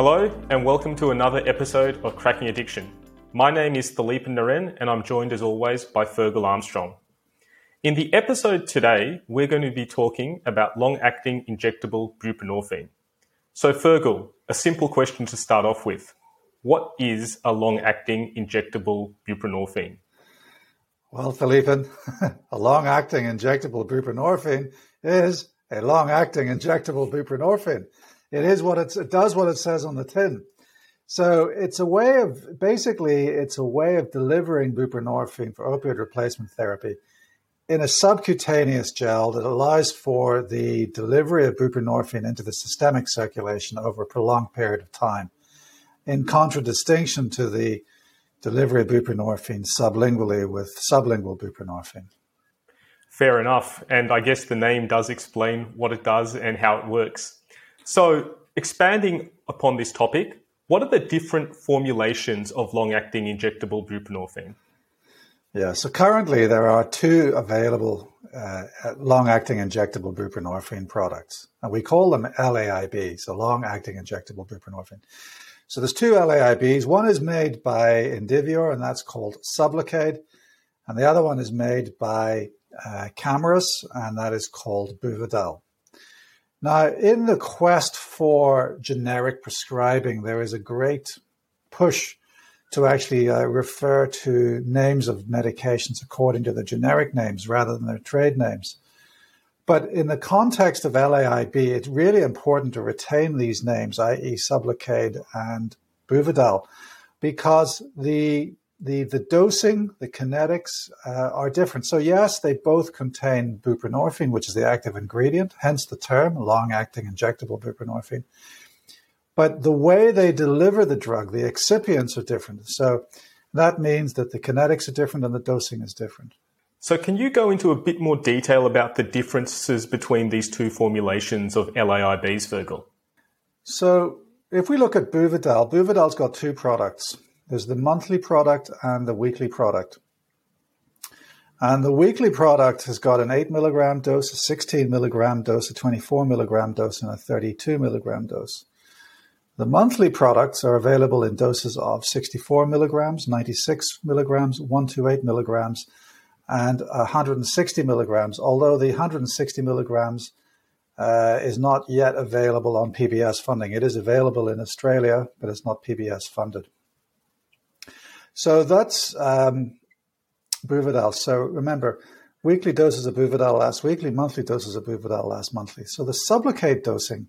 Hello, and welcome to another episode of Cracking Addiction. My name is Philippe Naren, and I'm joined as always by Fergal Armstrong. In the episode today, we're going to be talking about long acting injectable buprenorphine. So, Fergal, a simple question to start off with What is a long acting injectable buprenorphine? Well, Philippe, a long acting injectable buprenorphine is a long acting injectable buprenorphine. It is what it does what it says on the tin. So it's a way of basically it's a way of delivering buprenorphine for opioid replacement therapy in a subcutaneous gel that allows for the delivery of buprenorphine into the systemic circulation over a prolonged period of time, in contradistinction to the delivery of buprenorphine sublingually with sublingual buprenorphine. Fair enough. And I guess the name does explain what it does and how it works. So, expanding upon this topic, what are the different formulations of long acting injectable buprenorphine? Yeah, so currently there are two available uh, long acting injectable buprenorphine products, and we call them LAIB, so long acting injectable buprenorphine. So there's two LAIBs. One is made by Indivior, and that's called Sublocade, and the other one is made by uh, Camurus, and that is called Buvidal. Now, in the quest for generic prescribing, there is a great push to actually uh, refer to names of medications according to the generic names rather than their trade names. But in the context of LAIB, it's really important to retain these names, i.e., Sublocade and Buvidal, because the the the dosing, the kinetics uh, are different. So yes, they both contain buprenorphine, which is the active ingredient, hence the term long-acting injectable buprenorphine. But the way they deliver the drug, the excipients are different. So that means that the kinetics are different and the dosing is different. So can you go into a bit more detail about the differences between these two formulations of LAIBs, Fergal? So if we look at Buvidal, Buvidal's got two products. There's the monthly product and the weekly product. And the weekly product has got an 8 milligram dose, a 16 milligram dose, a 24 milligram dose, and a 32 milligram dose. The monthly products are available in doses of 64 milligrams, 96 milligrams, 128 milligrams, and 160 milligrams, although the 160 milligrams uh, is not yet available on PBS funding. It is available in Australia, but it's not PBS funded. So that's um, Buvidal. So remember, weekly doses of Buvidal last weekly, monthly doses of Buvidal last monthly. So the Sublocade dosing,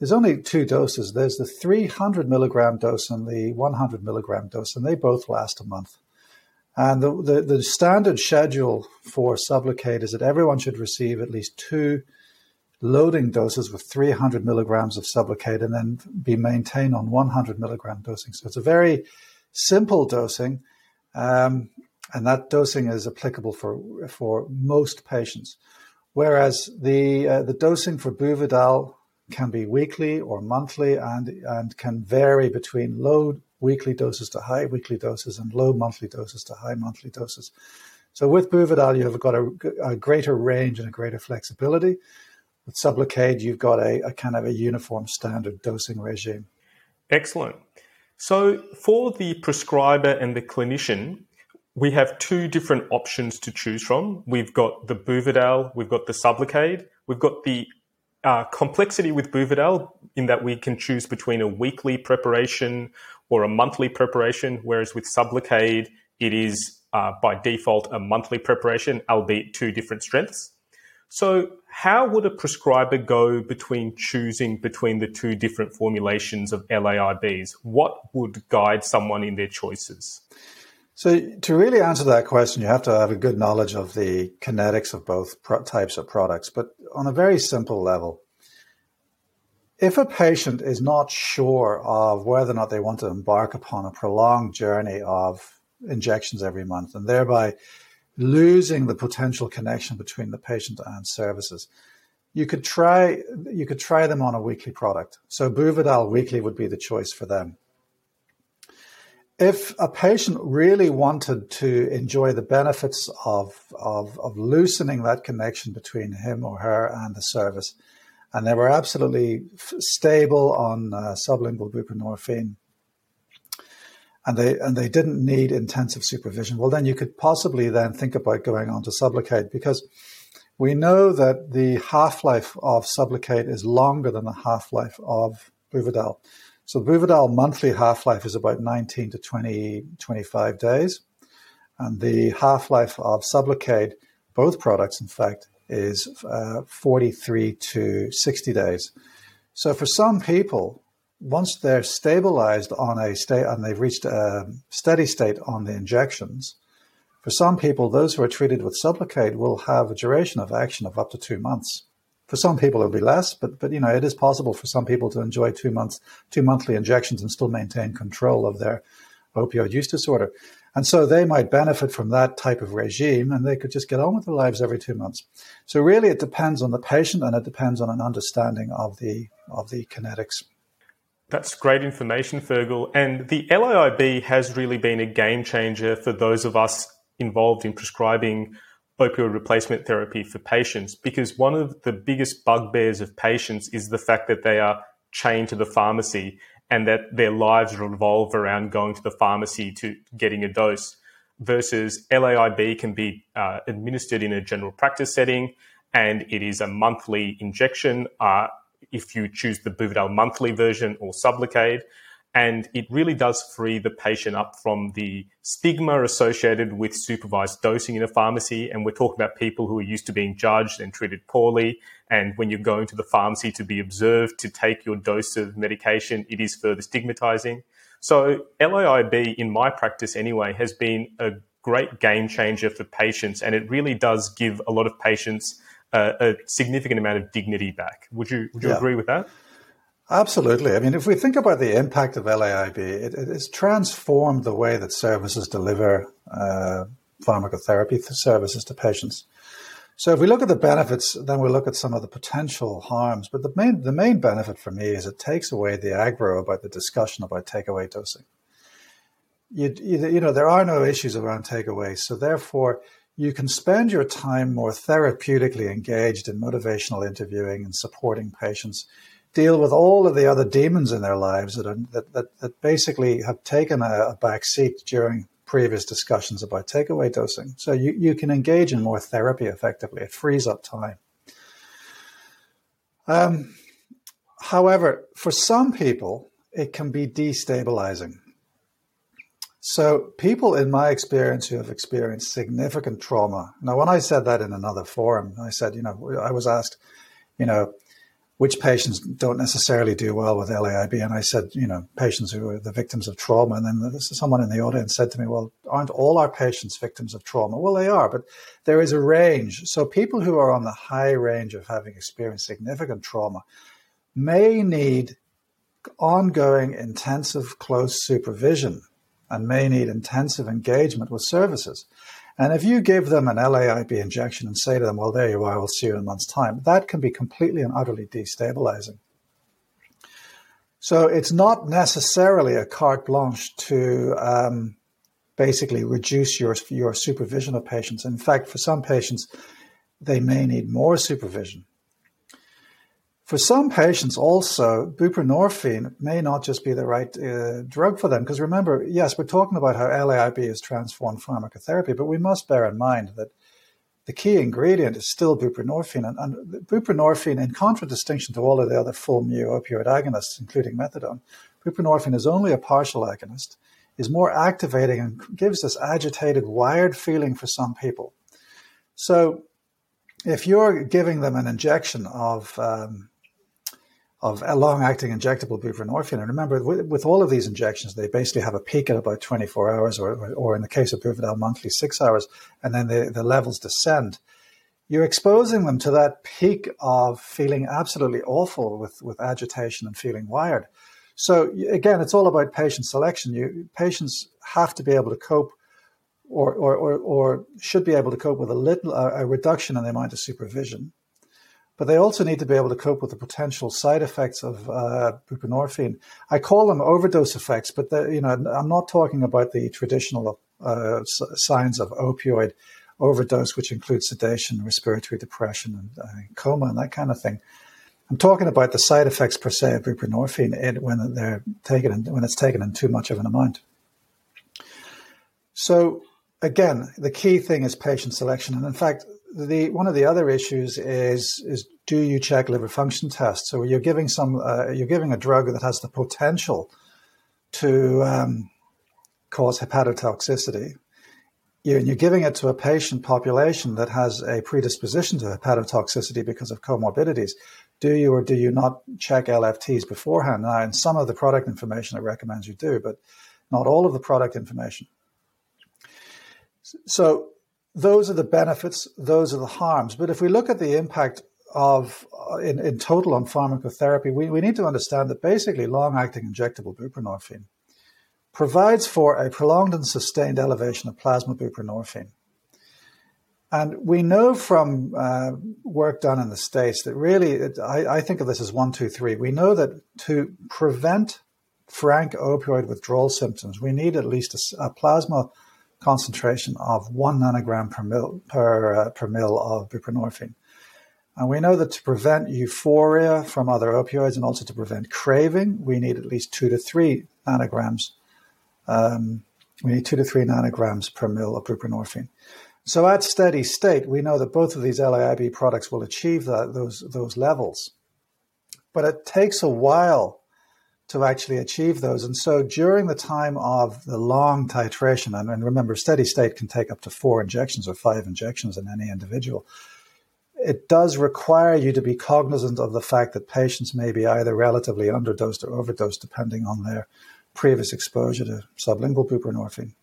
there's only two doses. There's the 300 milligram dose and the 100 milligram dose, and they both last a month. And the, the, the standard schedule for Sublocade is that everyone should receive at least two loading doses with 300 milligrams of Sublocade and then be maintained on 100 milligram dosing. So it's a very simple dosing, um, and that dosing is applicable for for most patients. Whereas the uh, the dosing for Buvidal can be weekly or monthly, and and can vary between low weekly doses to high weekly doses and low monthly doses to high monthly doses. So with Buvidal, you've got a, a greater range and a greater flexibility. With Sublocade, you've got a, a kind of a uniform standard dosing regime. Excellent. So, for the prescriber and the clinician, we have two different options to choose from. We've got the Buvidal, we've got the Sublocade, we've got the uh, complexity with Buvidal in that we can choose between a weekly preparation or a monthly preparation, whereas with Sublocade, it is uh, by default a monthly preparation, albeit two different strengths. So, how would a prescriber go between choosing between the two different formulations of LAIBs? What would guide someone in their choices? So, to really answer that question, you have to have a good knowledge of the kinetics of both pro- types of products. But on a very simple level, if a patient is not sure of whether or not they want to embark upon a prolonged journey of injections every month and thereby losing the potential connection between the patient and services. You could try you could try them on a weekly product. So Buvidal weekly would be the choice for them. if a patient really wanted to enjoy the benefits of, of, of, loosening that connection between him or her and the service, and they were absolutely stable on uh, sublingual buprenorphine, and they and they didn't need intensive supervision, well, then you could possibly then think about going on to Sublocade because we know that the half life of Sublocade is longer than the half life of Buvidal. So Buvidal monthly half life is about 19 to 20, 25 days. And the half life of Sublocade, both products, in fact, is uh, 43 to 60 days. So for some people, once they're stabilized on a state and they've reached a steady state on the injections, for some people, those who are treated with Sublocade will have a duration of action of up to two months. For some people, it'll be less, but but you know it is possible for some people to enjoy two months, two monthly injections and still maintain control of their opioid use disorder. And so they might benefit from that type of regime and they could just get on with their lives every two months. So really it depends on the patient and it depends on an understanding of the of the kinetics. That's great information, Fergal. And the LAIB has really been a game changer for those of us involved in prescribing opioid replacement therapy for patients because one of the biggest bugbears of patients is the fact that they are chained to the pharmacy and that their lives revolve around going to the pharmacy to getting a dose versus LAIB can be uh, administered in a general practice setting and it is a monthly injection uh, if you choose the Buvidal monthly version or Sublocade and it really does free the patient up from the stigma associated with supervised dosing in a pharmacy. And we're talking about people who are used to being judged and treated poorly. And when you're going to the pharmacy to be observed to take your dose of medication, it is further stigmatizing. So LAIB, in my practice anyway, has been a great game changer for patients. And it really does give a lot of patients uh, a significant amount of dignity back. Would you, would you yeah. agree with that? Absolutely. I mean, if we think about the impact of LAIB, it, it has transformed the way that services deliver uh, pharmacotherapy services to patients. So if we look at the benefits, then we look at some of the potential harms. But the main the main benefit for me is it takes away the aggro about the discussion about takeaway dosing. You, you, you know there are no issues around takeaway, so therefore you can spend your time more therapeutically engaged in motivational interviewing and supporting patients deal with all of the other demons in their lives that, are, that, that, that basically have taken a, a back seat during previous discussions about takeaway dosing. So you, you can engage in more therapy effectively. It frees up time. Um, however, for some people, it can be destabilizing. So, people in my experience who have experienced significant trauma. Now, when I said that in another forum, I said, you know, I was asked, you know, which patients don't necessarily do well with LAIB. And I said, you know, patients who are the victims of trauma. And then someone in the audience said to me, well, aren't all our patients victims of trauma? Well, they are, but there is a range. So people who are on the high range of having experienced significant trauma may need ongoing intensive close supervision and may need intensive engagement with services. And if you give them an LAIB injection and say to them, well, there you are, we'll see you in a month's time, that can be completely and utterly destabilizing. So it's not necessarily a carte blanche to um, basically reduce your, your supervision of patients. In fact, for some patients, they may need more supervision. For some patients, also, buprenorphine may not just be the right uh, drug for them. Because remember, yes, we're talking about how LAIB has transformed pharmacotherapy, but we must bear in mind that the key ingredient is still buprenorphine. And, and buprenorphine, in contradistinction to all of the other full mu opioid agonists, including methadone, buprenorphine is only a partial agonist, is more activating, and gives this agitated, wired feeling for some people. So if you're giving them an injection of um, of a long-acting injectable buprenorphine. And remember, with, with, all of these injections, they basically have a peak at about 24 hours, or, or in the case of Buvidal, monthly six hours, and then the, the levels descend. You're exposing them to that peak of feeling absolutely awful with, with agitation and feeling wired. So again, it's all about patient selection. You, patients have to be able to cope or, or, or, or should be able to cope with a little a reduction in the amount of supervision but they also need to be able to cope with the potential side effects of uh, buprenorphine. I call them overdose effects, but you know, I'm not talking about the traditional uh, signs of opioid overdose, which include sedation, respiratory depression, and uh, coma, and that kind of thing. I'm talking about the side effects per se of buprenorphine when they're taken in, when it's taken in too much of an amount. So again, the key thing is patient selection, and in fact, the one of the other issues is is do you check liver function tests? So you're giving some uh, you're giving a drug that has the potential to um, cause hepatotoxicity. You, and you're giving it to a patient population that has a predisposition to hepatotoxicity because of comorbidities. Do you or do you not check LFTs beforehand? Now, in some of the product information, it recommends you do, but not all of the product information. So those are the benefits, those are the harms. But if we look at the impact of in, in total on pharmacotherapy, we, we need to understand that basically long-acting injectable buprenorphine provides for a prolonged and sustained elevation of plasma buprenorphine. And we know from uh, work done in the States that really, it, I, I, think of this as one, two, three. We know that to prevent frank opioid withdrawal symptoms, we need at least a, a plasma concentration of one nanogram per mil per uh, per mil of buprenorphine. And we know that to prevent euphoria from other opioids and also to prevent craving, we need at least two to three nanograms. Um, we need two to three nanograms per mil of buprenorphine. So at steady state, we know that both of these LAIB products will achieve that, those those levels. But it takes a while to actually achieve those. And so during the time of the long titration, and, remember, steady state can take up to four injections or five injections in any individual. It does require you to be cognizant of the fact that patients may be either relatively underdosed or overdosed, depending on their previous exposure to sublingual buprenorphine.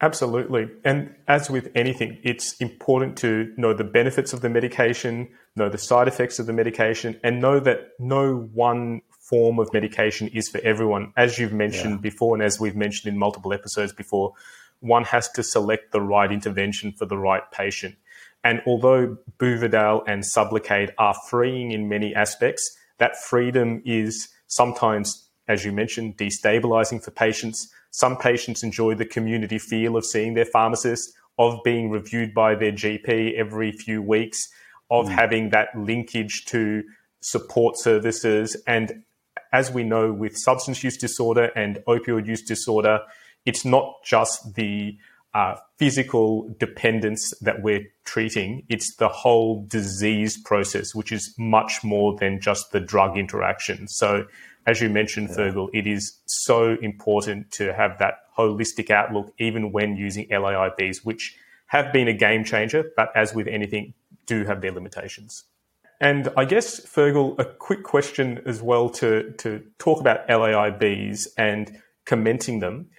Absolutely. And as with anything, it's important to know the benefits of the medication, know the side effects of the medication, and know that no one form of medication is for everyone. As you've mentioned yeah. before, and as we've mentioned in multiple episodes before, one has to select the right intervention for the right patient. And although Buvidal and Sublocade are freeing in many aspects, that freedom is sometimes, as you mentioned, destabilizing for patients some patients enjoy the community feel of seeing their pharmacist, of being reviewed by their GP every few weeks, of mm. having that linkage to support services. And as we know with substance use disorder and opioid use disorder, it's not just the uh, physical dependence that we're treating, it's the whole disease process, which is much more than just the drug interaction. So as you mentioned, yeah. Fergal, it is so important to have that holistic outlook, even when using LAIBs, which have been a game changer, but as with anything, do have their limitations. And I guess, Fergal, a quick question as well to, to talk about LAIBs and commenting them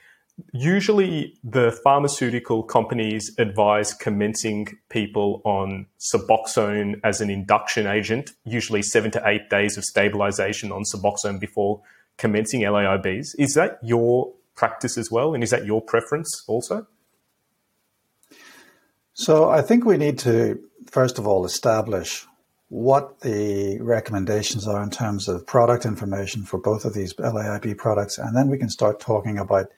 usually the pharmaceutical companies advise commencing people on Suboxone as an induction agent, usually seven to eight days of stabilization on Suboxone before commencing LAIBs. Is that your practice as well? And is that your preference also? So I think we need to, first of all, establish what the recommendations are in terms of product information for both of these LAIB products. And then we can start talking about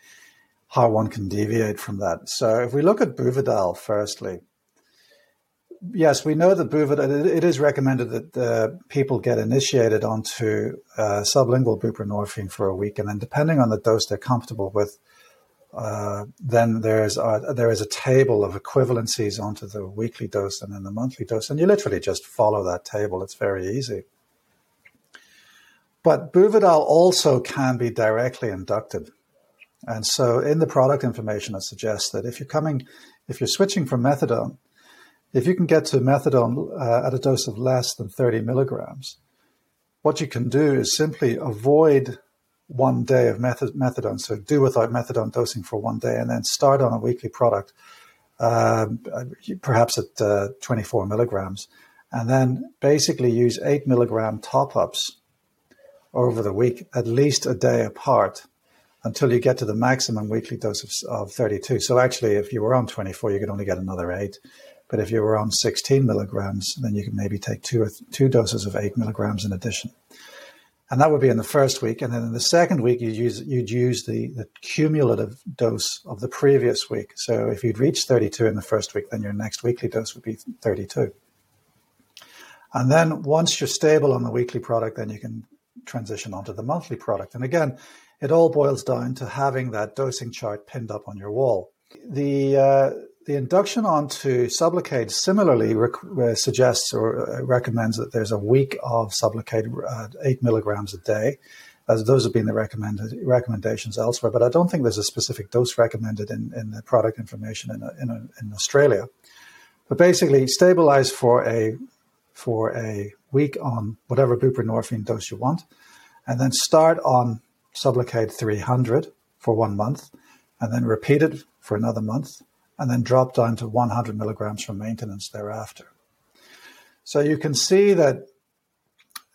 how one can deviate from that. So if we look at Buvidal firstly, yes, we know that Buvidal, it is recommended that uh, people get initiated onto uh, sublingual buprenorphine for a week, and then depending on the dose they're comfortable with, uh, then there's a, there is a table of equivalencies onto the weekly dose and then the monthly dose, and you literally just follow that table. It's very easy. But Buvidal also can be directly inducted. And so in the product information, it suggests that if you're coming, if you're switching from methadone, if you can get to methadone uh, at a dose of less than 30 milligrams, what you can do is simply avoid one day of methadone. So do without methadone dosing for one day and then start on a weekly product, uh, perhaps at uh, 24 milligrams, and then basically use eight milligram top ups over the week, at least a day apart until you get to the maximum weekly dose of, of 32. So actually, if you were on 24, you could only get another eight. But if you were on 16 milligrams, then you could maybe take two or th- two doses of eight milligrams in addition. And that would be in the first week. And then in the second week, you'd use, you'd use the, the cumulative dose of the previous week. So if you'd reached 32 in the first week, then your next weekly dose would be 32. And then once you're stable on the weekly product, then you can transition onto the monthly product. And again, it all boils down to having that dosing chart pinned up on your wall. The uh, the induction onto Sublocade similarly rec- uh, suggests or uh, recommends that there's a week of Sublocade at eight milligrams a day, as those have been the recommended recommendations elsewhere. But I don't think there's a specific dose recommended in, in the product information in, in, in Australia. But basically, stabilize for a for a week on whatever buprenorphine dose you want, and then start on Sublocade 300 for one month, and then repeat it for another month, and then drop down to 100 milligrams for maintenance thereafter. So you can see that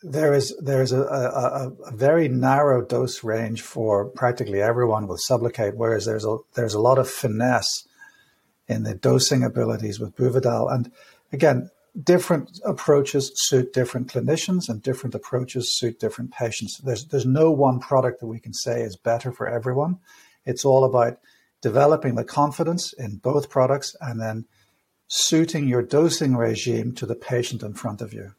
there is there is a, a, a, very narrow dose range for practically everyone with Sublocade, whereas there's a there's a lot of finesse in the dosing abilities with Buvidal. And again, different approaches suit different clinicians, and different approaches suit different patients. There's there's no one product that we can say is better for everyone. It's all about developing the confidence in both products and then suiting your dosing regime to the patient in front of you.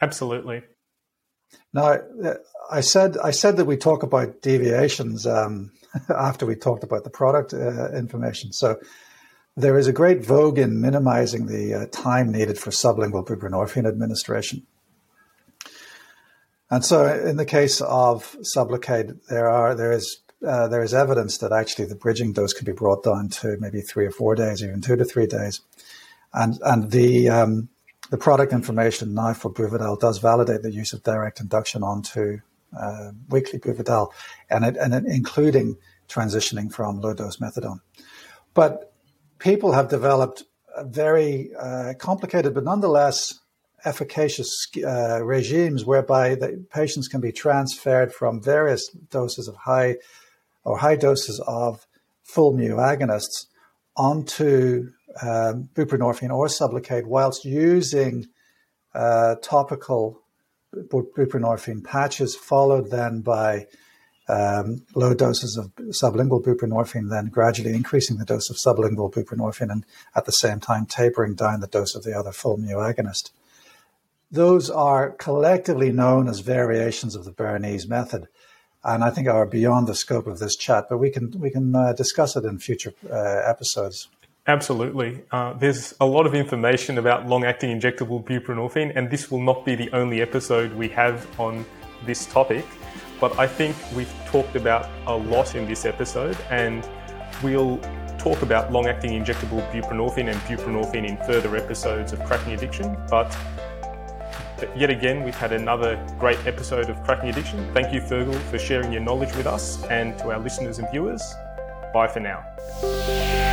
Absolutely. Now, I said I said that we talk about deviations um, after we talked about the product uh, information. So there is a great vogue in minimizing the uh, time needed for sublingual buprenorphine administration. And so, in the case of Sublocade, there are there is uh, there is evidence that actually the bridging dose can be brought down to maybe three or four days, even two to three days. And and the um, the product information now for Buvidal does validate the use of direct induction onto uh, weekly Buvidal, and it, and it, including transitioning from low dose methadone. But people have developed very uh, complicated, but nonetheless efficacious uh, regimes whereby the patients can be transferred from various doses of high or high doses of full mu agonists onto um, buprenorphine or Sublocade whilst using uh, topical buprenorphine patches, followed then by um, low doses of sublingual buprenorphine, then gradually increasing the dose of sublingual buprenorphine and at the same time tapering down the dose of the other full mu agonist. Those are collectively known as variations of the Bernese method and I think are beyond the scope of this chat. But we can we can uh, discuss it in future uh, episodes. Absolutely. Uh, there's a lot of information about long-acting injectable buprenorphine, and this will not be the only episode we have on this topic. But I think we've talked about a lot in this episode, and we'll talk about long-acting injectable buprenorphine and buprenorphine in further episodes of Cracking Addiction. But yet again, we've had another great episode of Cracking Addiction. Thank you, Fergal, for sharing your knowledge with us and to our listeners and viewers. Bye for now.